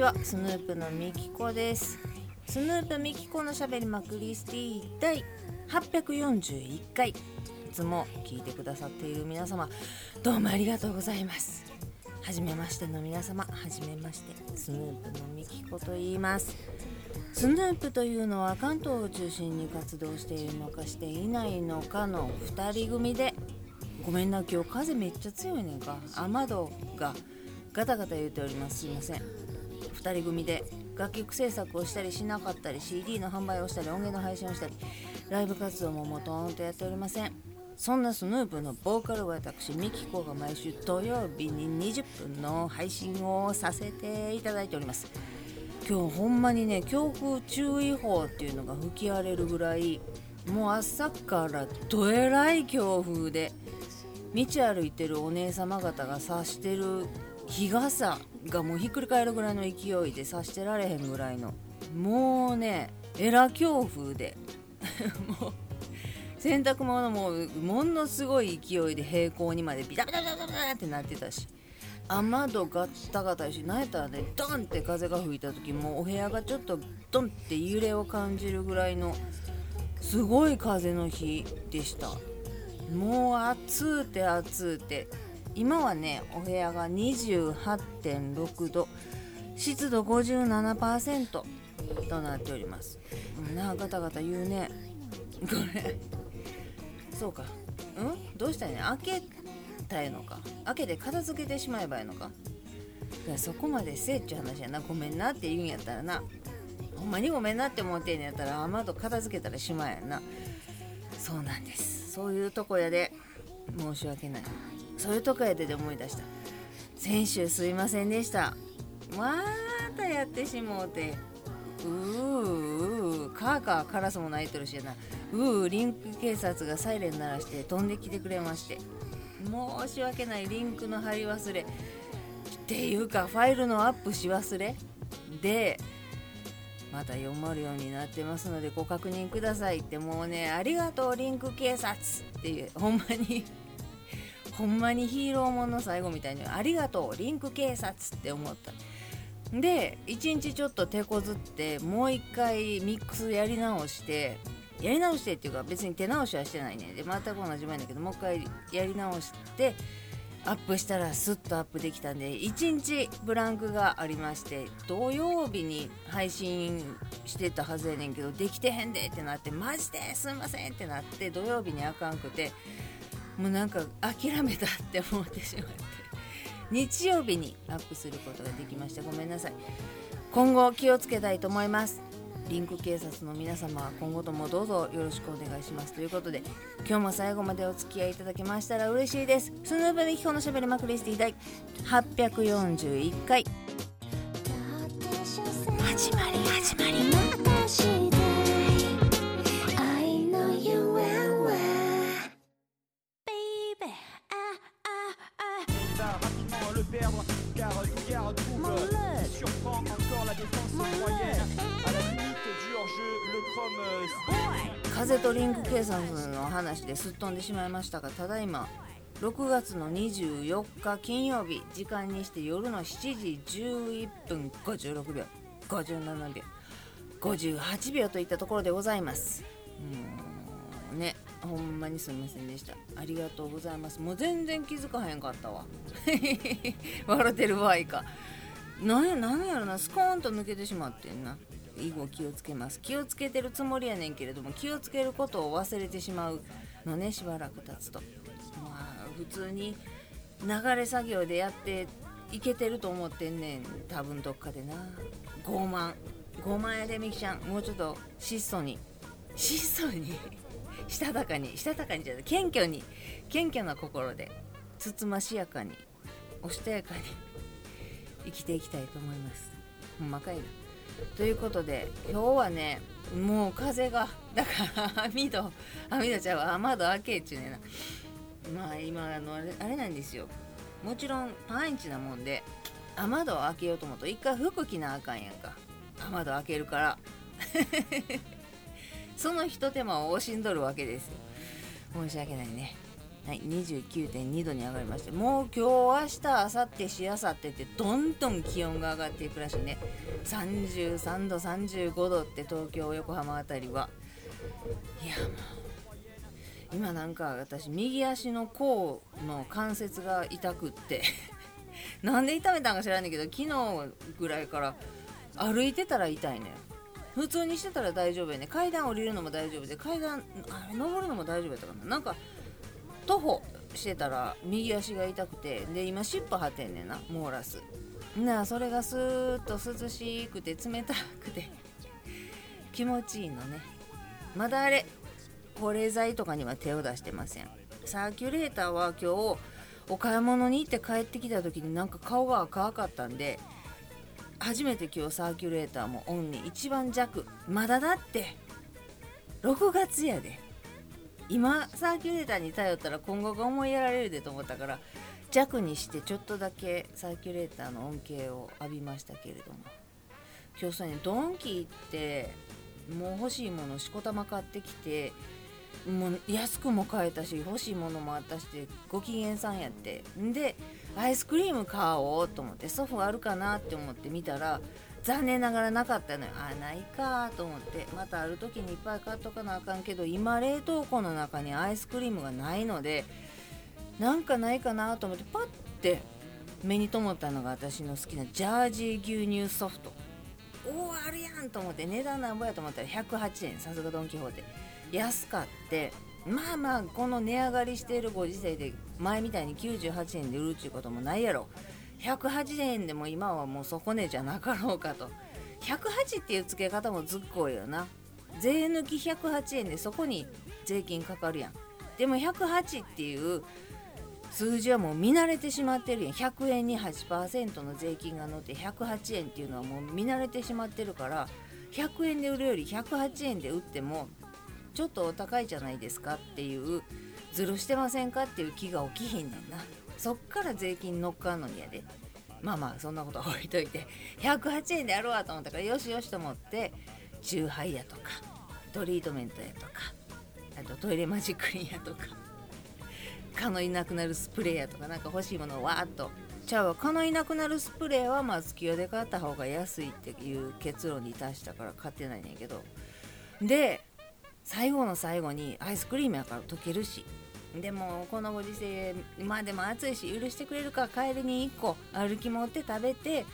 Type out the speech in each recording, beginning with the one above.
ちはスヌープのみきこです。スヌープみきこのしゃべりまくりスティ第841回。いつも聞いてくださっている皆様どうもありがとうございます。はじめましての皆様はじめましてスヌープのみきこと言います。スヌープというのは関東を中心に活動しているのかしていないのかの2人組でごめんな今日風めっちゃ強いねんか。雨戸がガタガタ言うております。すいません。2人組で楽曲制作をしたりしなかったり CD の販売をしたり音源の配信をしたりライブ活動ももとんとやっておりません。そんなスヌープのボーカルは私ミキコが毎週土曜日に20分の配信をさせていただいております。今日ほんまにね強風注意報っていうのが吹き荒れるぐらいもう朝からどえらい強風で道歩いてるお姉様方が差してる日傘がもうひっくり返るぐらいの勢いで差してられへんぐらいのもうねえら強風で。もう洗濯物もものすごい勢いで平行にまでビタビタビタビタってなってたし。雨戸ガッタガタしなんやったらねドンって風が吹いた時もうお部屋がちょっとドンって揺れを感じるぐらいのすごい風の日でした。もう暑うて暑うて今はねお部屋が28.6度。湿度57%となっております。なあガタガタ言うね。これ。そうか。うん？どうしたんや？開けたいのか。開けて片付けてしまえばいいのか。だからそこまでせえっちゅう話やな。ごめんなって言うんやったらな。ほんまにごめんなって思ってんやったら雨戸片付けたらしまえやな。そうなんです。そういうとこやで。申し訳ない。そういうとこやでで思い出した。先週すいませんでした。またやってしもうて。うーうー。カーカーカラスも鳴いてるしやな。うー。リンク警察がサイレン鳴らして飛んできてくれまして。申し訳ない。リンクの貼り忘れ。っていうかファイルのアップし忘れ。でまた読まるようになってますのでご確認くださいって。もうねありがとうリンク警察。っていう。ほんまに。ほんまにヒーローもの最後みたいにありがとうリンク警察って思った。で1日ちょっと手こずってもう一回ミックスやり直してやり直してっていうか別に手直しはしてないねで全く同じ前だけどもう一回やり直してアップしたらスッとアップできたんで1日ブランクがありまして土曜日に配信してたはずやねんけどできてへんでってなってマジですいませんってなって土曜日にあかんくてもうなんか諦めたって思ってしまって。日曜日にアップすることができました。ごめんなさい。今後気をつけたいと思います。リンク警察の皆様は今後ともどうぞよろしくお願いします。ということで今日も最後までお付き合いいただけましたら嬉しいです。スヌープミキコのしゃべりまくりスティ第841回。風とリンク警察の話ですっ飛んでしまいましたがただいま6月の24日金曜日時間にして夜の7時11分56秒57秒58秒といったところでございます。もうねほんまにすみませんでした。ありがとうございます。もう全然気づかへんかったわ。笑ってる場合か。なんやなんやろなスコーンと抜けてしまってんな。以後気をつけます。気をつけてるつもりやねんけれども気をつけることを忘れてしまうのねしばらく経つと。まあ普通に流れ作業でやっていけてると思ってんねん。多分どっかでな。傲慢。傲慢やでみきちゃん。もうちょっと質素に。質素に？したたかに。したたかにじゃない。謙虚に。謙虚な心で。つつましやかに。おしとやかに。生きていきたいと思います。ほんまかいな。ということで今日はねもう風がだから網戸網戸ちゃうわ。雨戸開けっちゅうねんな。まあ今あのあれあれなんですよ。もちろんパンチなもんで雨戸を開けようと思うと一回服着なあかんやんか。雨戸開けるから。そのひと手間を惜しんどるわけですよ。申し訳ないね。はい、29.2度に上がりましてもう今日明日明後日しあさってってどんどん気温が上がっていくらしいね。33度35度って東京横浜あたりは。いやもう今なんか私右足の甲の関節が痛くって なんで痛めたんか知らんねんけど昨日ぐらいから歩いてたら痛いね普通にしてたら大丈夫やね階段降りるのも大丈夫で階段あ登るのも大丈夫やったかな。なんか徒歩してたら右足が痛くてで今尻尾張ってんねんなモーラスなあそれがスーッと涼しくて冷たくて 気持ちいいのね。まだあれ保冷剤とかには手を出してません。サーキュレーターは今日お買い物に行って帰ってきた時になんか顔が赤かったんで初めて今日サーキュレーターもオンに。一番弱。まだだって。6月やで。今サーキュレーターに頼ったら今後が思いやられるでと思ったから弱にしてちょっとだけサーキュレーターの恩恵を浴びましたけれども。今日そうねドンキ行ってもう欲しいものしこたま買ってきてもう安くも買えたし欲しいものもあったしご機嫌さんやって。んでアイスクリーム買おうと思って祖父あるかなって思って見たら残念ながらなかったのよ。あないかと思ってまたある時にいっぱい買っとかなあかんけど今冷凍庫の中にアイスクリームがないのでなんかないかなと思ってパッて目に留まったのが私の好きなジャージー牛乳ソフト。おおあるやんと思って値段なんぼやと思ったら108円さすがドン・キホーテ。安かってまあまあこの値上がりしているご時世で前みたいに98円で売るっていうこともないやろ。108円でも今はもう底値じゃなかろうかと。108っていう付け方もずっこいよな。税抜き108円でそこに税金かかるやん。でも108っていう数字はもう見慣れてしまってるやん。100円に8%の税金が乗って108円っていうのはもう見慣れてしまってるから100円で売るより108円で売ってもちょっとお高いじゃないですかっていうずるしてませんかっていう気が起きひんねんな。そっから税金乗っかんのにやで。まあまあそんなこと置いといて。108円でやろうわと思ったからよしよしと思ってチューハイやとかトリートメントやとかあとトイレマジックリンやとか蚊のいなくなるスプレーやとかなんか欲しいものをわーっと。ちゃうわ蚊のいなくなるスプレーは松清で買った方が安いっていう結論に達したから買ってないねんけど。で最後の最後にアイスクリームやから溶けるし。でもこのご時世まあでも暑いし許してくれるか帰りに1個歩き持って食べて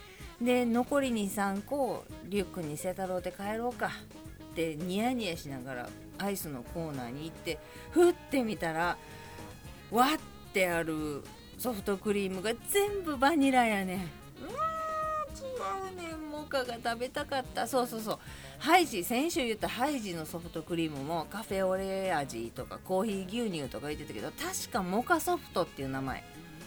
で残りに3個リュックにせたろうて帰ろうか。ってニヤニヤしながらアイスのコーナーに行ってふってみたらわってあるソフトクリームが全部バニラやねん。うわ違うねん。モカが食べたかった。そうそうそう。ハイジ先週言ったハイジのソフトクリームもカフェオレ味とかコーヒー牛乳とか言ってたけど確かモカソフトっていう名前。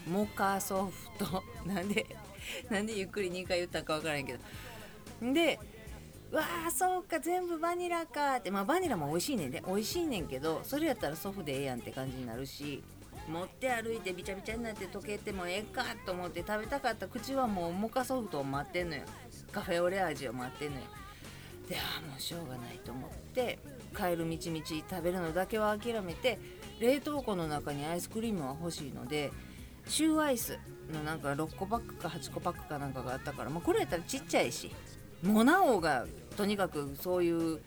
モカソフト。なんで なんでゆっくり2回言ったか分からんけど。でわあそうか全部バニラかって。まあバニラも美味しいねんで。美味しいねんけどそれやったらソフでええやんって感じになるし。持って歩いてびちゃびちゃになって溶けてもええかと思って食べたかった口はもうモカソフトを待ってんのよ。カフェオレ味を待ってんのよ。であもうしょうがないと思って帰る道々食べるのだけは諦めて冷凍庫の中にアイスクリームは欲しいのでシューアイスのなんか6個パックか8個パックかなんかがあったから、まあ、これやったらちっちゃいしモナオがとにかくそういう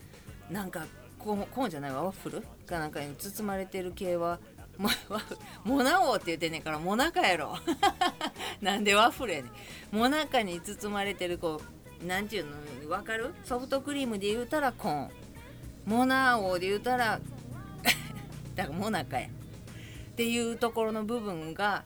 なんかコーンじゃないわワッフル？かなんかに包まれてる系はモナオって言ってんねんからモナカやろ。なんでワッフルやねん。モナカに包まれてるこう何ていうの分かる？ソフトクリームで言うたらコーン。モナーオで言うたら だからモナカや。っていうところの部分が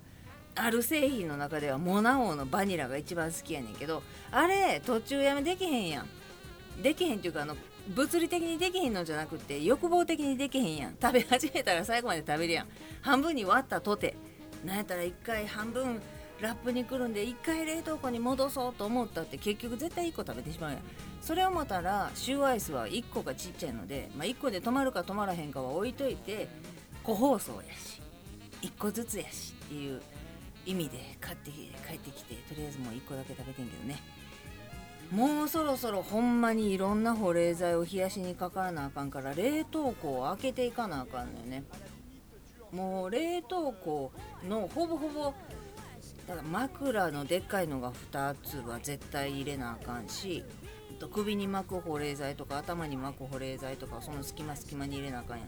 ある製品の中ではモナオのバニラが一番好きやねんけどあれ途中やめできへんやん。できへんっていうかあの物理的にできへんのじゃなくて欲望的にできへんやん。食べ始めたら最後まで食べるやん。半分に割ったとて。なんやったら一回半分ラップにくるんで1回冷凍庫に戻そうと思ったって結局絶対1個食べてしまうやん。それを思ったらシューアイスは1個がちっちゃいので、まあ、1個で止まるか止まらへんかは置いといて個包装やし1個ずつやしっていう意味で買って帰ってきてとりあえずもう1個だけ食べてんけどね。もうそろそろほんまにいろんな保冷剤を冷やしにかからなあかんから冷凍庫を開けていかなあかんのよね。もう冷凍庫のほぼほぼだ枕のでっかいのが2つは絶対入れなあかんし首に巻く保冷剤とか頭に巻く保冷剤とかその隙間隙間に入れなあかんや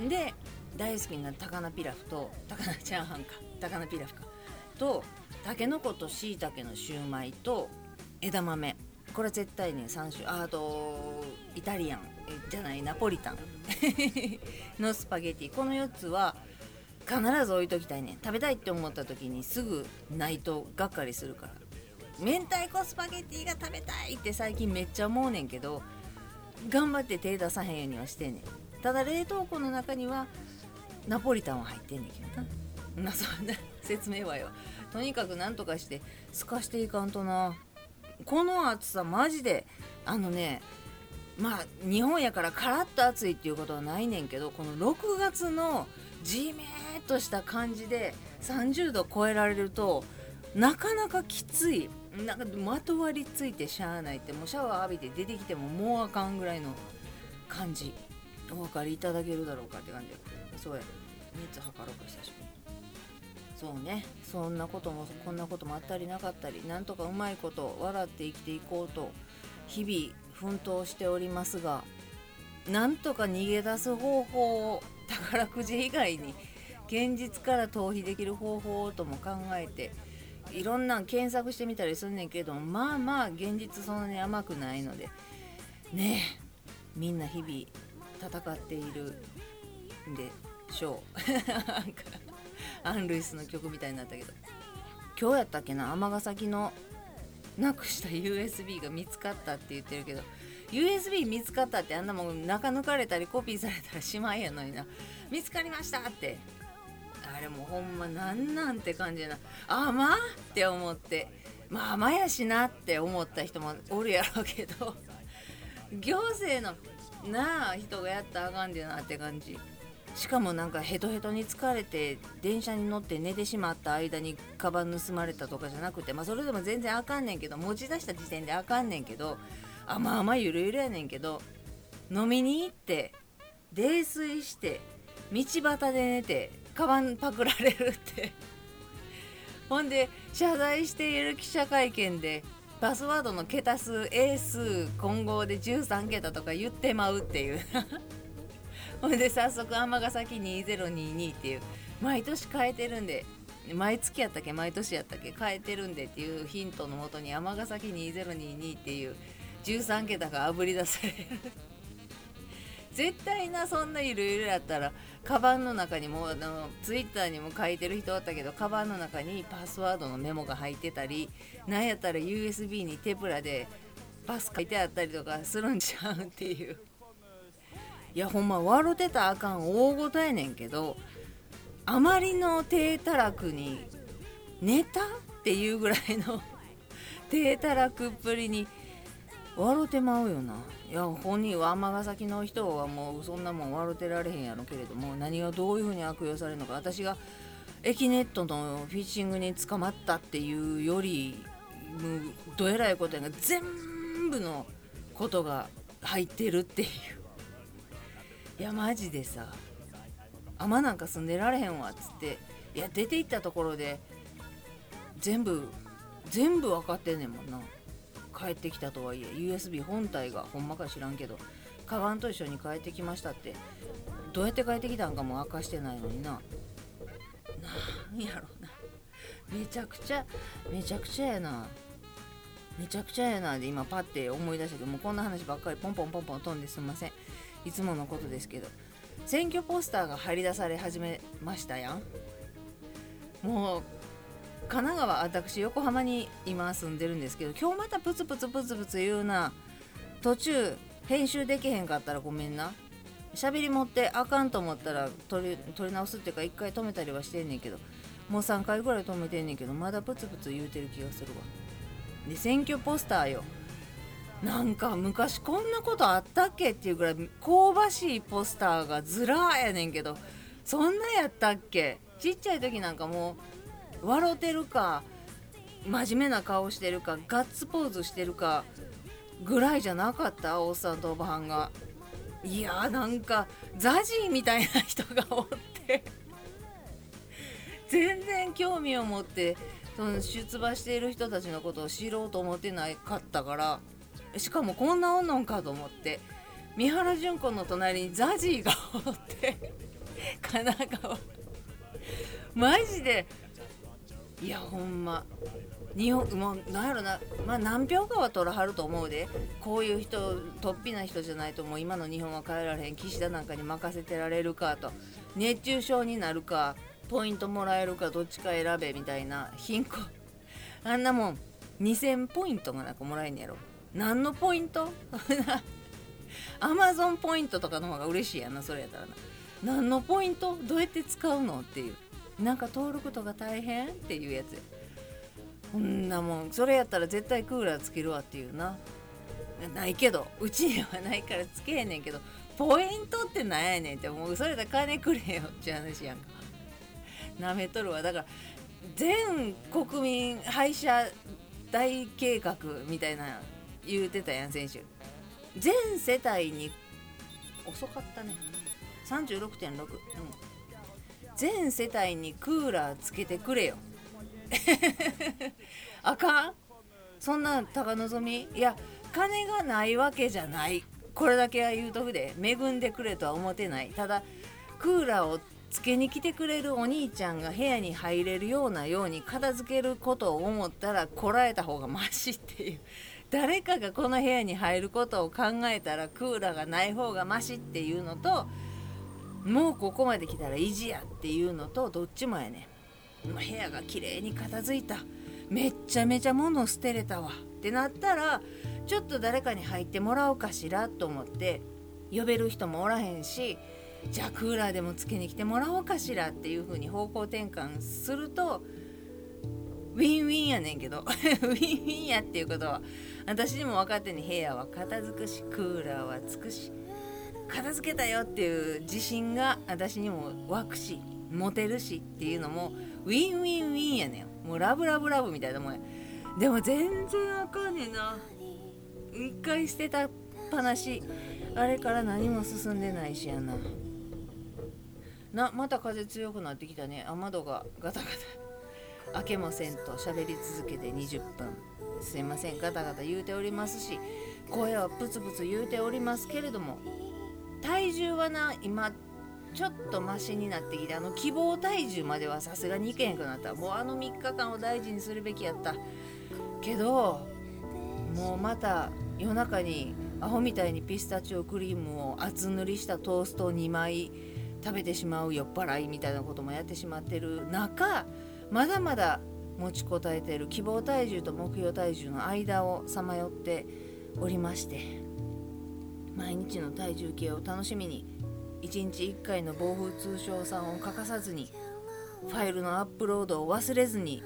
ん。で大好きな高菜ピラフと高菜チャーハンか。高菜ピラフか。とたけのことしいたけのシューマイと枝豆。これ絶対ね3種。あとイタリアン。じゃないナポリタン。のスパゲティ。この4つは必ず置いときたいね食べたいって思った時にすぐないとがっかりするから。明太子スパゲッティが食べたいって最近めっちゃ思うねんけど頑張って手出さへんようにはしてんねん。ただ冷凍庫の中にはナポリタンは入ってんねんけどな。なそんな説明はよ。とにかくなんとかして透かしていかんとな。この暑さマジであのねまあ日本やからカラッと暑いっていうことはないねんけどこの6月のじめーっとした感じで30度超えられるとなかなかきつい。なんかまとわりついてしゃあないって。もうシャワー浴びて出てきてももうあかんぐらいの感じ。お分かりいただけるだろうかって感じそうや。熱測ろうか久しぶりそうね。そんなこともこんなこともあったりなかったりなんとかうまいこと笑って生きていこうと日々奮闘しておりますがなんとか逃げ出す方法を宝くじ以外に現実から逃避できる方法とも考えていろんなん検索してみたりすんねんけどまあまあ現実そんなに甘くないのでねえみんな日々戦っているんでしょう。アン・ルイスの曲みたいになったけど今日やったっけな尼崎のなくした USB が見つかったって言ってるけど USB 見つかったってあんなもん中抜かれたりコピーされたらしまいやのにな。見つかりましたって。あれもほんまなんなんて感じやな。あまあ？って思って。まあまやしなって思った人もおるやろうけど。行政のなあ人がやったらあかんでなって感じ。しかもなんかヘトヘトに疲れて電車に乗って寝てしまった間にカバン盗まれたとかじゃなくてまあそれでも全然あかんねんけど持ち出した時点であかんねんけどあまあまあゆるゆるやねんけど飲みに行って泥酔して道端で寝てカバンパクられるって。ほんで謝罪している記者会見でパスワードの桁数英数混合で13桁とか言ってまうっていう。ほんで早速尼崎2022っていう毎年変えてるんで毎月やったっけ毎年やったっけ変えてるんでっていうヒントのもとに尼崎2022っていう13桁があぶり出される。絶対なそんなゆるゆるやったらカバンの中にもあのツイッターにも書いてる人おったけどカバンの中にパスワードのメモが入ってたりなんやったら USB にテプラでパス書いてあったりとかするんちゃうっていう。いやほんま笑てたらあかん大ごとやねんけどあまりの低たらくに寝たっていうぐらいの 低たらくっぷりに笑うてまうよないや本人は尼崎の人はもうそんなもん笑うてられへんやろけれども何がどういうふうに悪用されるのか私がエキネットのフィッシングに捕まったっていうよりもうどえらいことやが全部のことが入ってるっていういやマジでさ雨なんか住んでられへんわっつっていや出て行ったところで全部全部分かってんねんもんな帰ってきたとはいえ USB 本体がほんまか知らんけどカバンと一緒に帰ってきましたってどうやって帰ってきたんかも明かしてないのにな。なんやろな。めちゃくちゃめちゃくちゃやな。めちゃくちゃやなで今パッて思い出したけどもうこんな話ばっかりポンポンポンポン飛んですんません。いつものことですけど。選挙ポスターが張り出され始めましたやん。もう神奈川私横浜に今住んでるんですけど今日またプツプツプツプツ言うな。途中編集できへんかったらごめんな。喋り持ってあかんと思ったら取り取り直すっていうか1回止めたりはしてんねんけどもう3回ぐらい止めてんねんけどまだプツプツ言うてる気がするわ。で選挙ポスターよ。なんか昔こんなことあったっけっていうぐらい香ばしいポスターがずらーやねんけどそんなやったっけ？ちっちゃい時なんかもう笑うてるか真面目な顔してるかガッツポーズしてるかぐらいじゃなかった？おっさんとおばはんが。いやーなんかザジーみたいな人がおって。全然興味を持ってその出馬している人たちのことを知ろうと思ってなかったからしかもこんなおんのんかと思って三原純子の隣にザジーがおって神奈川。マジでいやほんま。日本もうなんやろな、まあ、何票かは取らはると思うで。こういう人とっぴな人じゃないともう今の日本は変えられへん岸田なんかに任せてられるかと。熱中症になるかポイントもらえるかどっちか選べみたいな貧困。あんなもん2000ポイントがなんかもらえんやろ。何のポイント？アマゾンポイントとかの方が嬉しいやなそれやったらな。何のポイント？どうやって使うの？っていう。なんか登録とか大変っていうやつこんなもん。それやったら絶対クーラーつけるわっていうな。ないけど。うちにはないからつけへんねんけど。ポイントってなんやねんってもう。それで金くれよって話やんか。なめとるわ。だから全国民廃車大計画みたいな言うてたやん選手全世帯に遅かったね。36.6、うん、全世帯にクーラーつけてくれよ。あかん？そんな高望み？いや金がないわけじゃない。これだけは言うとくで。恵んでくれとは思ってない。ただクーラーをつけに来てくれるお兄ちゃんが部屋に入れるようなように片付けることを思ったらこらえた方がマシっていう。誰かがこの部屋に入ることを考えたらクーラーがない方がマシっていうのともうここまで来たら意地やっていうのとどっちもやねん。部屋が綺麗に片付いた。めっちゃめちゃ物捨てれたわってなったらちょっと誰かに入ってもらおうかしらと思って。呼べる人もおらへんしじゃあクーラーでもつけに来てもらおうかしらっていう風に方向転換するとウィンウィンやねんけど。ウィンウィンやっていうことは私にも分かってんね部屋は片付くしクーラーはつくし。片付けたよっていう自信が私にも湧くしモテるしっていうのもウィンウィンウィンやねん。もうラブラブラブみたいなもんや。でも全然あかんねんな。一回捨てた話あれから何も進んでないしやな。なまた風強くなってきたね。雨戸がガタガタ。開けもせんと。喋り続けて20分。すいません。ガタガタ言うておりますし声はプツプツ言うておりますけれども体重はな今ちょっとマシになってきてあの希望体重まではさすがにいけへんくなった。もうあの3日間を大事にするべきやった。けどもうまた夜中にアホみたいにピスタチオクリームを厚塗りしたトーストを2枚食べてしまう酔っ払いみたいなこともやってしまってる中まだまだ持ちこたえてる希望体重と目標体重の間をさまよっておりまして。毎日の体重計を楽しみに1日1回の暴風通商さんを欠かさずにファイルのアップロードを忘れずに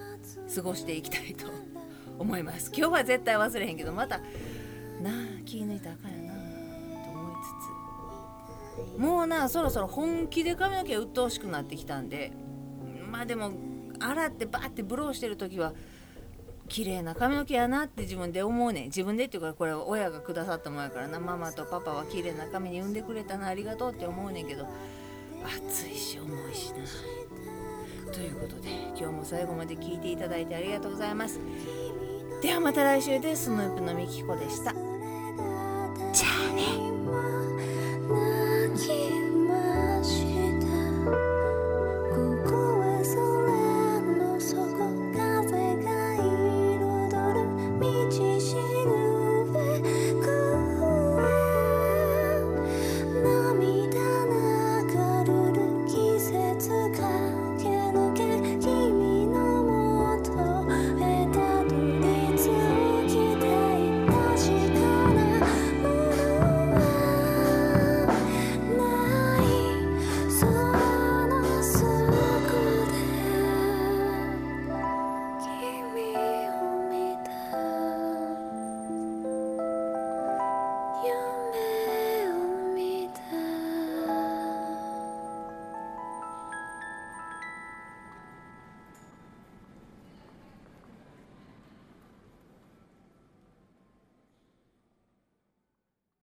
過ごしていきたいと 思います。今日は絶対忘れへんけどまたなあ気抜いたらあかんやなと思いつつもうなそろそろ本気で髪の毛鬱陶しくなってきたんでまあでも洗ってバーってブローしてる時は綺麗な髪の毛やなって自分で思うねん。自分でっていうかこれは親がくださったもんやからな。ママとパパは綺麗な髪に産んでくれたなありがとうって思うねんけど。暑いし重いしな。ということで今日も最後まで聞いていただいてありがとうございます。ではまた来週です。スヌープのみきこでした。